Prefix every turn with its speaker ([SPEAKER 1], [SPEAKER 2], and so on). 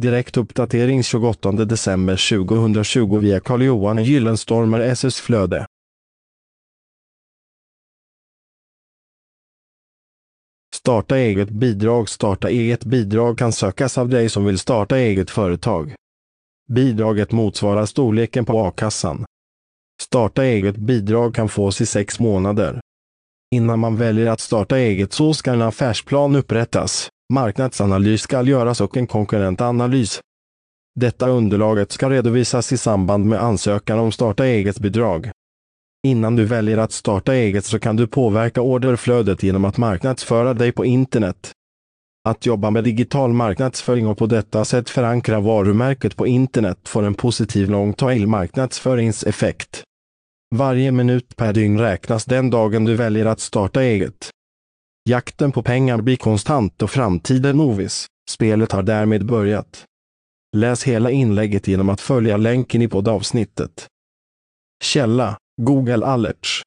[SPEAKER 1] Direktuppdatering 28 december 2020 via Carl-Johan Gyllenstormer SS Flöde. Starta eget bidrag Starta eget bidrag kan sökas av dig som vill starta eget företag. Bidraget motsvarar storleken på a-kassan. Starta eget bidrag kan fås i sex månader. Innan man väljer att starta eget så ska en affärsplan upprättas, marknadsanalys ska göras och en konkurrentanalys. Detta underlaget ska redovisas i samband med ansökan om starta eget-bidrag. Innan du väljer att starta eget så kan du påverka orderflödet genom att marknadsföra dig på internet. Att jobba med digital marknadsföring och på detta sätt förankra varumärket på internet får en positiv long-tail marknadsföringseffekt. Varje minut per dygn räknas den dagen du väljer att starta eget. Jakten på pengar blir konstant och framtiden oviss. Spelet har därmed börjat. Läs hela inlägget genom att följa länken i poddavsnittet. Källa Google Alerts